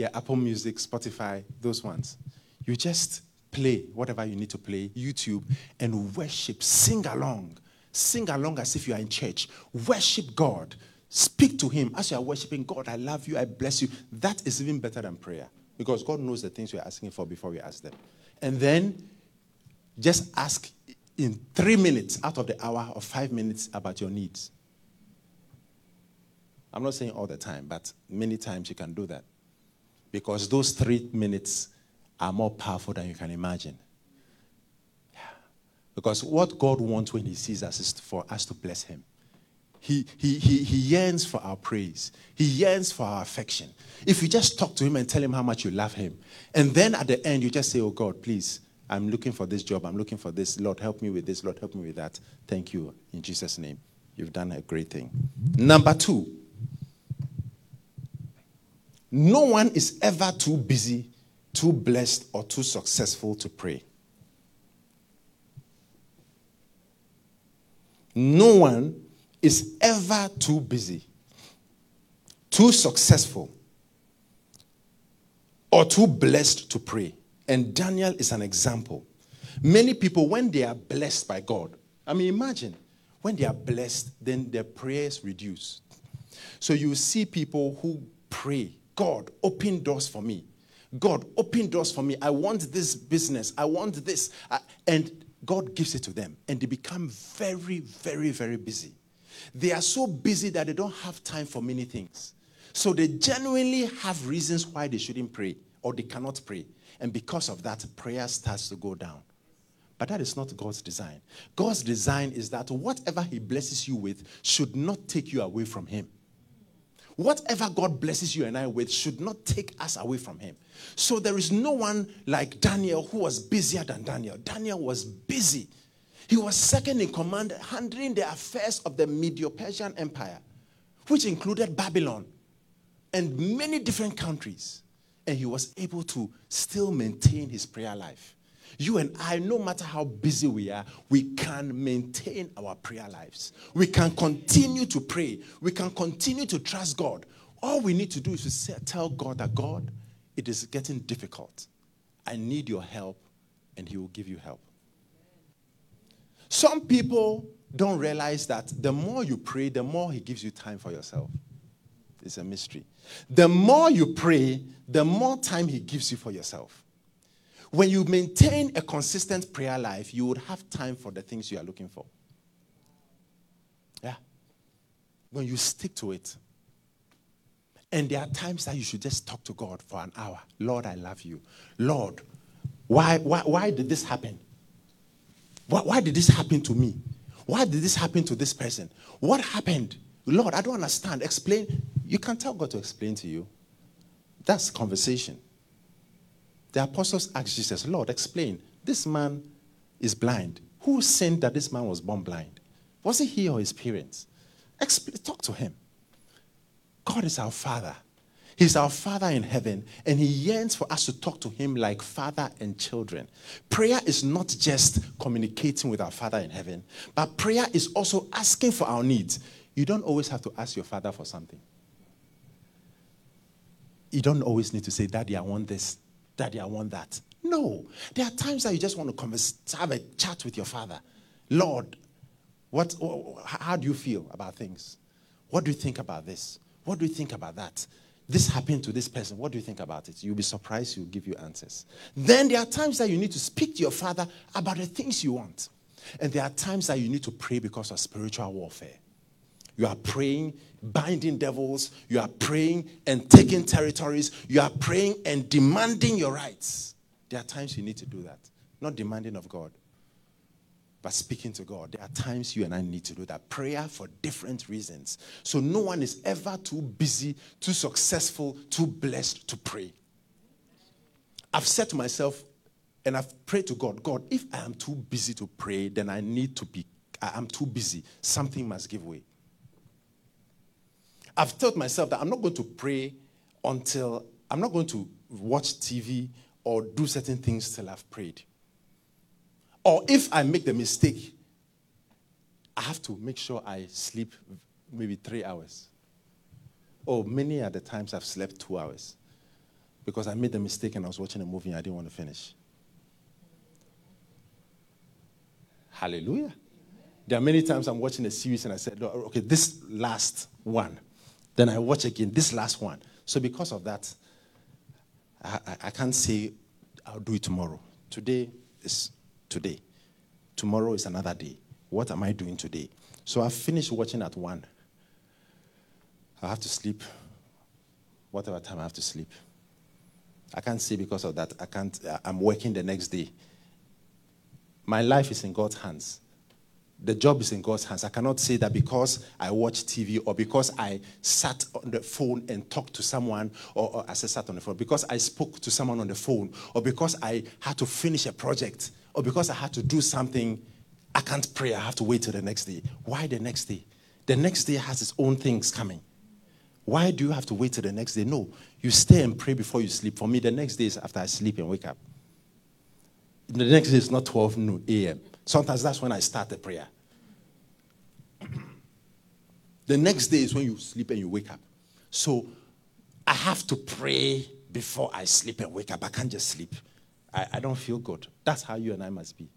Yeah, Apple Music, Spotify, those ones. You just play whatever you need to play, YouTube, and worship. Sing along. Sing along as if you are in church. Worship God. Speak to Him as you are worshiping God. I love you. I bless you. That is even better than prayer because God knows the things you're asking for before we ask them. And then just ask in three minutes out of the hour or five minutes about your needs. I'm not saying all the time, but many times you can do that. Because those three minutes are more powerful than you can imagine. Yeah. Because what God wants when He sees us is for us to bless Him. He, he, he, he yearns for our praise. He yearns for our affection. If you just talk to Him and tell Him how much you love Him, and then at the end you just say, Oh God, please, I'm looking for this job. I'm looking for this. Lord, help me with this. Lord, help me with that. Thank you. In Jesus' name. You've done a great thing. Number two, no one is ever too busy, too blessed, or too successful to pray. No one is ever too busy, too successful, or too blessed to pray. And Daniel is an example. Many people, when they are blessed by God, I mean, imagine when they are blessed, then their prayers reduce. So you see people who pray, God, open doors for me. God, open doors for me. I want this business. I want this. And God gives it to them. And they become very, very, very busy. They are so busy that they don't have time for many things. So they genuinely have reasons why they shouldn't pray or they cannot pray. And because of that, prayer starts to go down. But that is not God's design. God's design is that whatever He blesses you with should not take you away from Him. Whatever God blesses you and I with should not take us away from Him. So there is no one like Daniel who was busier than Daniel. Daniel was busy. He was second in command, handling the affairs of the Medo Persian Empire, which included Babylon and many different countries and he was able to still maintain his prayer life. You and I, no matter how busy we are, we can maintain our prayer lives. We can continue to pray. We can continue to trust God. All we need to do is to say, tell God that God, it is getting difficult. I need your help, and He will give you help. Some people don't realize that the more you pray, the more He gives you time for yourself. It's a mystery. The more you pray, the more time He gives you for yourself. When you maintain a consistent prayer life, you would have time for the things you are looking for. Yeah. When you stick to it. And there are times that you should just talk to God for an hour. Lord, I love you. Lord, why, why, why did this happen? Why, why did this happen to me? Why did this happen to this person? What happened? Lord, I don't understand. Explain. You can tell God to explain to you. That's conversation. The apostles asked Jesus, Lord, explain. This man is blind. Who sinned that this man was born blind? Was it he or his parents? Expl- talk to him. God is our Father. He's our Father in heaven, and He yearns for us to talk to Him like father and children. Prayer is not just communicating with our Father in heaven, but prayer is also asking for our needs. You don't always have to ask your Father for something. You don't always need to say, Daddy, I want this. Daddy, I want that. No. There are times that you just want to converse, have a chat with your Father. Lord, what, how do you feel about things? What do you think about this? What do you think about that? This happened to this person. What do you think about it? You'll be surprised, he'll give you answers. Then there are times that you need to speak to your father about the things you want. And there are times that you need to pray because of spiritual warfare. You are praying, binding devils. You are praying and taking territories. You are praying and demanding your rights. There are times you need to do that. Not demanding of God, but speaking to God. There are times you and I need to do that. Prayer for different reasons. So no one is ever too busy, too successful, too blessed to pray. I've said to myself, and I've prayed to God, God, if I am too busy to pray, then I need to be, I am too busy. Something must give way. I've told myself that I'm not going to pray until I'm not going to watch TV or do certain things till I've prayed. Or if I make the mistake, I have to make sure I sleep maybe three hours. Or many are the times I've slept two hours because I made the mistake and I was watching a movie and I didn't want to finish. Hallelujah. There are many times I'm watching a series and I said, okay, this last one. Then I watch again, this last one. So because of that, I, I, I can't say I'll do it tomorrow. Today is today. Tomorrow is another day. What am I doing today? So I finished watching at one. I have to sleep whatever time I have to sleep. I can't say because of that. I can't. I'm working the next day. My life is in God's hands. The job is in God's hands. I cannot say that because I watch TV or because I sat on the phone and talked to someone, or, or I sat on the phone, because I spoke to someone on the phone, or because I had to finish a project, or because I had to do something, I can't pray. I have to wait till the next day. Why the next day? The next day has its own things coming. Why do you have to wait till the next day? No, you stay and pray before you sleep. For me, the next day is after I sleep and wake up. The next day is not 12 noon a.m. Sometimes that's when I start the prayer. <clears throat> the next day is when you sleep and you wake up. So I have to pray before I sleep and wake up. I can't just sleep. I, I don't feel good. That's how you and I must be.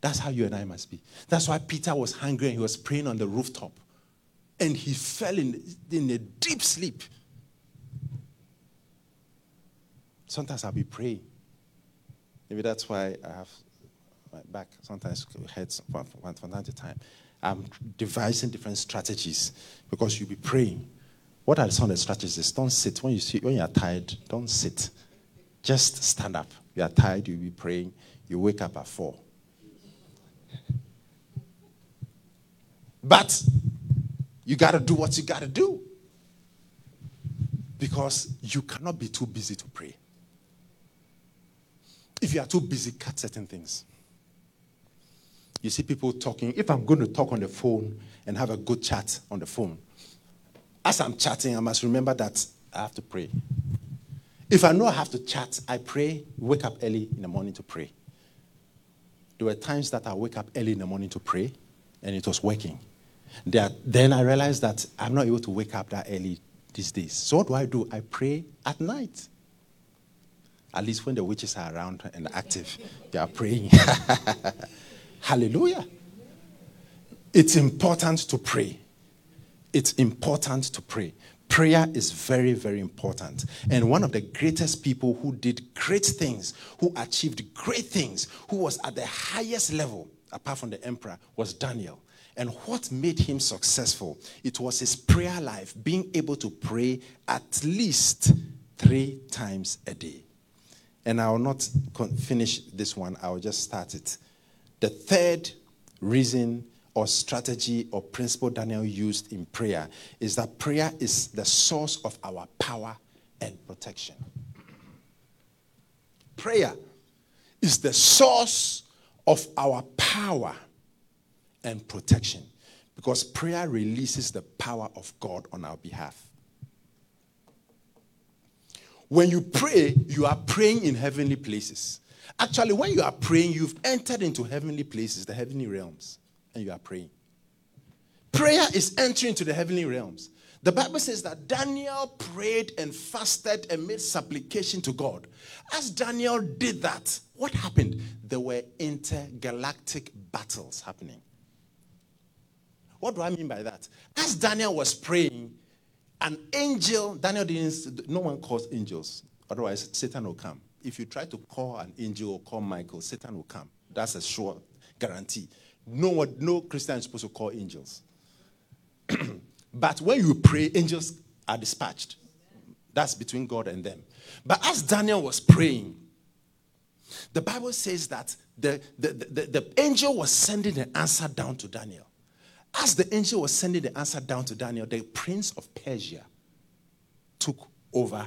That's how you and I must be. That's why Peter was hungry and he was praying on the rooftop. And he fell in, in a deep sleep. Sometimes I'll be praying. Maybe that's why I have my back sometimes hurts from, from time to time. I'm devising different strategies because you'll be praying. What are some of the strategies? Don't sit. When you see, when you are tired, don't sit. Just stand up. You are tired, you'll be praying. You wake up at four. But you got to do what you got to do. Because you cannot be too busy to pray. If you are too busy, cut certain things. You see people talking. If I'm going to talk on the phone and have a good chat on the phone, as I'm chatting, I must remember that I have to pray. If I know I have to chat, I pray, wake up early in the morning to pray. There were times that I wake up early in the morning to pray, and it was working. Then I realized that I'm not able to wake up that early these days. So what do I do? I pray at night. At least when the witches are around and active, they are praying. <laughs> Hallelujah. It's important to pray. It's important to pray. Prayer is very, very important. And one of the greatest people who did great things, who achieved great things, who was at the highest level, apart from the emperor, was Daniel. And what made him successful? It was his prayer life, being able to pray at least three times a day. And I will not finish this one, I will just start it. The third reason or strategy or principle Daniel used in prayer is that prayer is the source of our power and protection. prayer is the source of our power and protection because prayer releases the power of God on our behalf. When you pray, you are praying in heavenly places. Actually, when you are praying, you've entered into heavenly places, the heavenly realms, and you are praying. Prayer is entering into the heavenly realms. The Bible says that Daniel prayed and fasted and made supplication to God. As Daniel did that, what happened? There were intergalactic battles happening. What do I mean by that? As Daniel was praying, an angel, Daniel didn't, no one calls angels, otherwise, Satan will come. If you try to call an angel or call Michael, Satan will come. That's a sure guarantee. No, one, no Christian is supposed to call angels. <clears throat> but when you pray, angels are dispatched. That's between God and them. But as Daniel was praying, the Bible says that the, the, the, the, angel was sending an answer down to Daniel. As the angel was sending the answer down to Daniel, the prince of Persia took over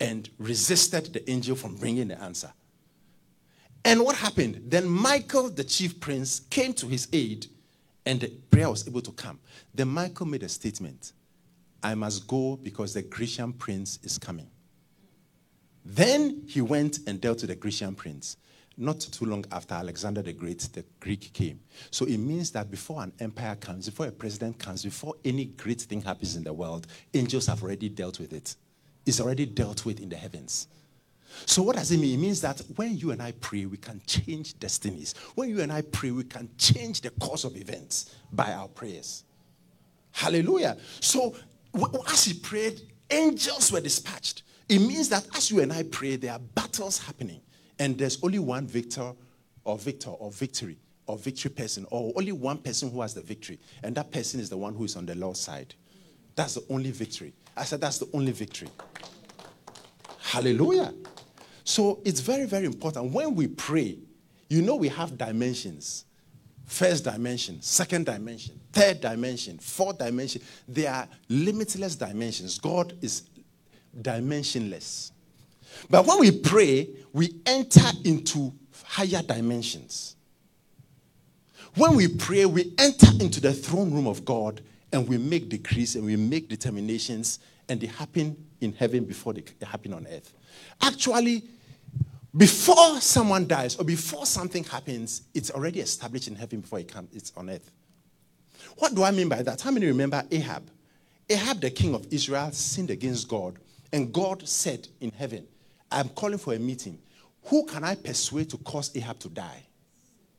and resisted the angel from bringing the answer. And what happened? Then Michael, the chief prince, came to his aid and the prayer was able to come. Then Michael made a statement I must go because the Grecian prince is coming. Then he went and dealt with the Grecian prince. Not too long after Alexander the Great, the Greek came. So it means that before an empire comes, before a president comes, before any great thing happens in the world, angels have already dealt with it. It's already dealt with in the heavens. So, what does it mean? It means that when you and I pray, we can change destinies. When you and I pray, we can change the course of events by our prayers. Hallelujah. So, as he prayed, angels were dispatched. It means that as you and I pray, there are battles happening, and there's only one victor or victor or victory or victory person, or only one person who has the victory, and that person is the one who is on the Lord's side. That's the only victory. I said, That's the only victory. Hallelujah. So it's very, very important. When we pray, you know we have dimensions. First dimension, second dimension, third dimension, fourth dimension. They are limitless dimensions. God is dimensionless. But when we pray, we enter into higher dimensions. When we pray, we enter into the throne room of God and we make decrees and we make determinations and they happen in heaven before they happen on earth. Actually, before someone dies or before something happens, it's already established in heaven before it comes, it's on earth. What do I mean by that? How many remember Ahab? Ahab, the king of Israel, sinned against God, and God said in heaven, I'm calling for a meeting. Who can I persuade to cause Ahab to die?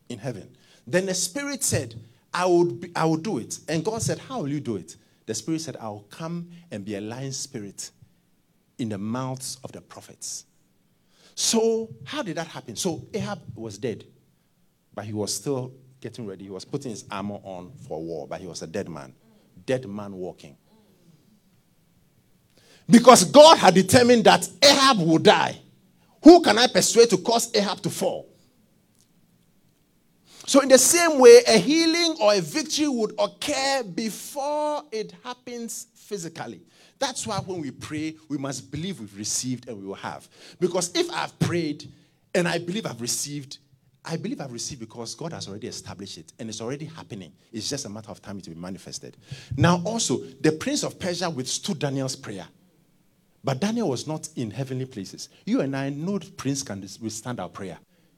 In heaven. Then the Spirit said, I would, be, I will do it. And God said, How will you do it? The Spirit said, I will come and be a lion spirit in the mouths of the prophets. So, how did that happen? So, Ahab was dead, but he was still getting ready. He was putting his armor on for war, but he was a dead man. Dead man walking. Because God had determined that Ahab would die. Who can I persuade to cause Ahab to fall? So, in the same way, a healing or a victory would occur before it happens physically. That's why when we pray, we must believe we've received and we will have. Because if I've prayed and I believe I've received, I believe I've received because God has already established it and it's already happening. It's just a matter of time to be manifested. Now, also, the prince of Persia withstood Daniel's prayer. But Daniel was not in heavenly places. You and I know the prince can withstand our prayer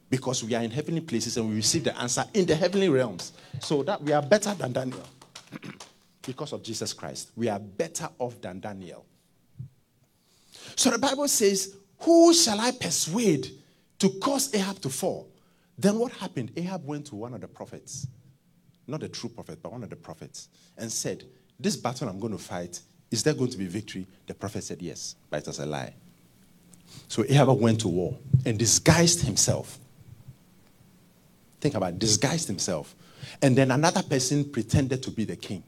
because we are in heavenly places and we receive the answer in the heavenly realms. So that we are better than Daniel <clears throat> because of Jesus Christ. We are better off than Daniel. So the Bible says, Who shall I persuade to cause Ahab to fall? Then what happened? Ahab went to one of the prophets, not the true prophet, but one of the prophets, and said, This battle I'm going to fight, is there going to be victory? The prophet said yes, but it was a lie. So Ahab went to war and disguised himself. Think about it, disguised himself. And then another person pretended to be the king.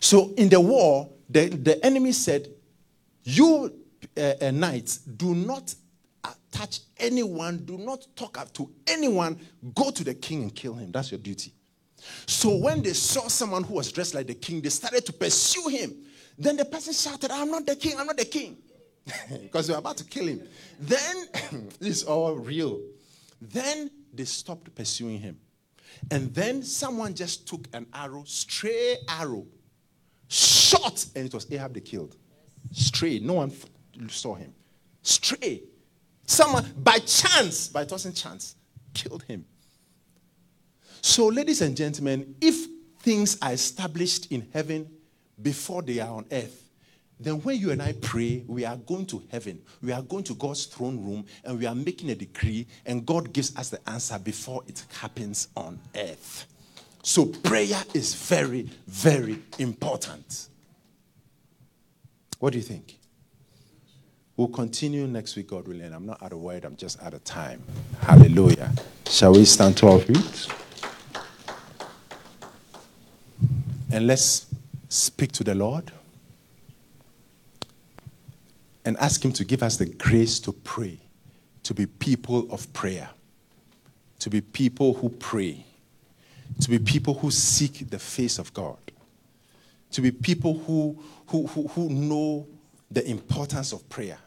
So in the war, the, the enemy said, You uh, uh, knights, do not touch anyone, do not talk to anyone, go to the king and kill him. That's your duty. So when they saw someone who was dressed like the king, they started to pursue him. Then the person shouted, I'm not the king, I'm not the king. <laughs> because they were about to kill him. Then, <clears throat> this is all real. Then they stopped pursuing him. And then someone just took an arrow, stray arrow, shot, and it was Ahab they killed. Stray. No one saw him. Stray. Someone, by chance, by tossing chance, killed him. So, ladies and gentlemen, if things are established in heaven before they are on earth, then when you and I pray, we are going to heaven. We are going to God's throne room and we are making a decree, and God gives us the answer before it happens on earth. So, prayer is very, very important. What do you think? We'll continue next week, God willing. I'm not out of word, I'm just out of time. Hallelujah. Shall we stand to our feet? And let's speak to the Lord and ask Him to give us the grace to pray, to be people of prayer, to be people who pray, to be people who seek the face of God, to be people who, who, who, who know the importance of prayer,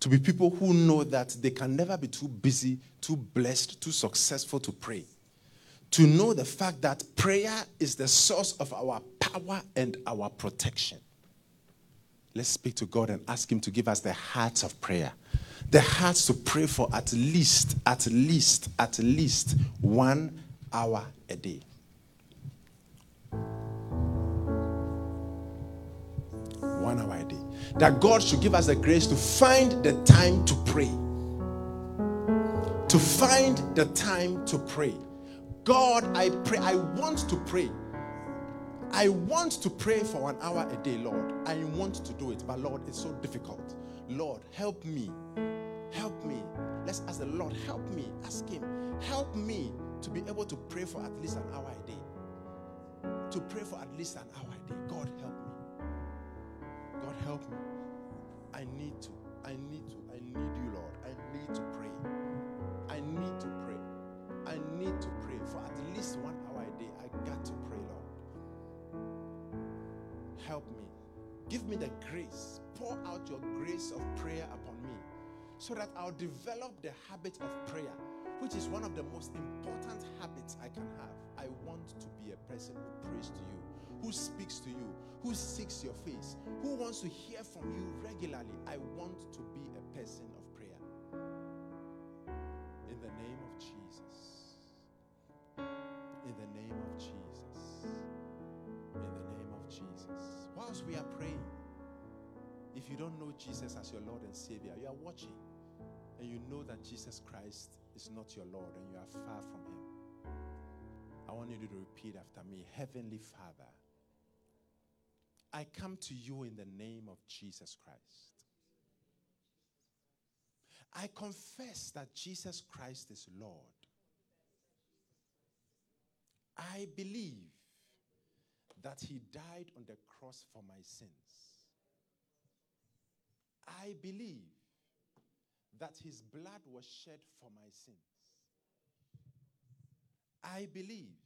to be people who know that they can never be too busy, too blessed, too successful to pray. To know the fact that prayer is the source of our power and our protection. Let's speak to God and ask Him to give us the hearts of prayer. The hearts to pray for at least, at least, at least one hour a day. One hour a day. That God should give us the grace to find the time to pray. To find the time to pray. God, I pray, I want to pray. I want to pray for an hour a day, Lord. I want to do it, but Lord, it's so difficult. Lord, help me. Help me. Let's ask the Lord, help me. Ask Him, help me to be able to pray for at least an hour a day. To pray for at least an hour a day. God, help me. God, help me. I need to. I need to. I need you, Lord. I need to pray. I need to pray. I need to Give me the grace. Pour out your grace of prayer upon me so that I'll develop the habit of prayer, which is one of the most important habits I can have. I want to be a person who prays to you, who speaks to you, who seeks your face, who wants to hear from you regularly. I want to be a person of prayer. In the name of Jesus. Whilst we are praying, if you don't know Jesus as your Lord and Savior, you are watching and you know that Jesus Christ is not your Lord and you are far from Him. I want you to repeat after me Heavenly Father, I come to you in the name of Jesus Christ. I confess that Jesus Christ is Lord. I believe that He died on the cross for my sins. I believe that His blood was shed for my sins. I believe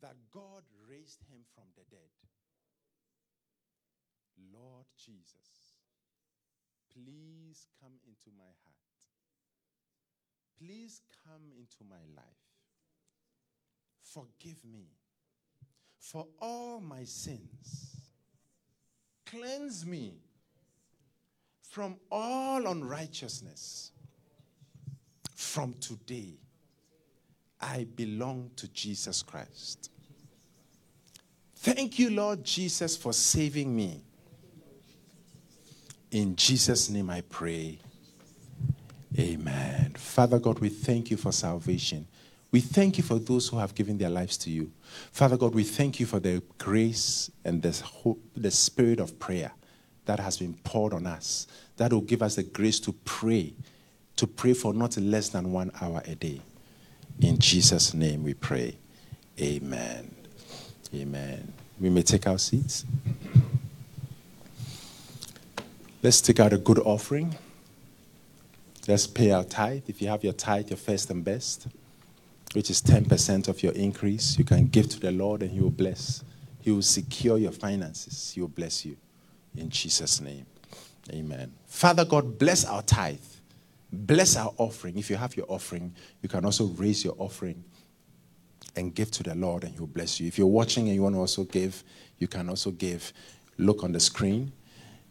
that God raised Him from the dead. Lord Jesus, please come into my heart. Please come into my life. Forgive me for all my sins. Cleanse me from all unrighteousness. From today, I belong to Jesus Christ. Thank you, Lord Jesus, for saving me. In Jesus' name I pray. Amen. Father God, we thank you for salvation. We thank you for those who have given their lives to you. Father God, we thank you for the grace and the, hope, the spirit of prayer that has been poured on us, that will give us the grace to pray, to pray for not less than one hour a day. In Jesus' name we pray. Amen. Amen. We may take our seats. Let's take out a good offering. Let's pay our tithe. If you have your tithe, your first and best, which is 10% of your increase, you can give to the Lord and He will bless. He will secure your finances. He will bless you. In Jesus' name. Amen. Father God, bless our tithe. Bless our offering. If you have your offering, you can also raise your offering and give to the Lord, and He'll bless you. If you're watching and you want to also give, you can also give. Look on the screen.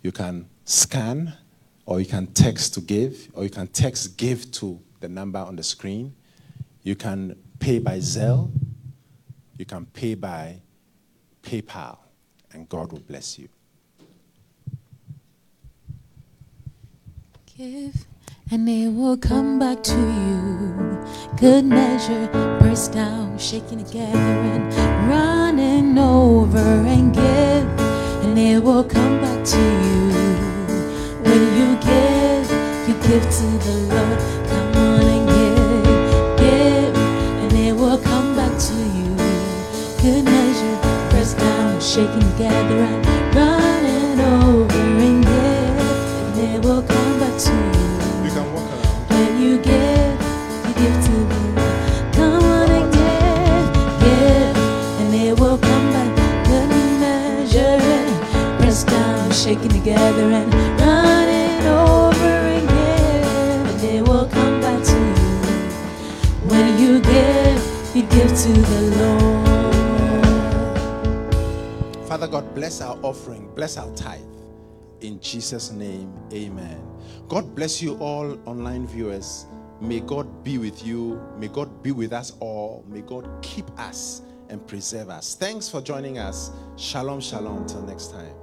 You can scan, or you can text to give, or you can text give to the number on the screen. You can pay by Zelle. You can pay by PayPal, and God will bless you. Give, and it will come back to you. Good measure, pressed down, shaking together, and running over and give, and it will come back to you. When you give, you give to the Lord. Come shaking together, and running over and give, and it will come back to you. You can walk around. When you give, you give to Lord. Come on and give, give, and it will come back. Good measure, pressed down, shaking together, and running over and give, and it will come back to you. When you give, you give to the Lord. Father God, bless our offering, bless our tithe. In Jesus' name, amen. God bless you all, online viewers. May God be with you. May God be with us all. May God keep us and preserve us. Thanks for joining us. Shalom, shalom. Till next time.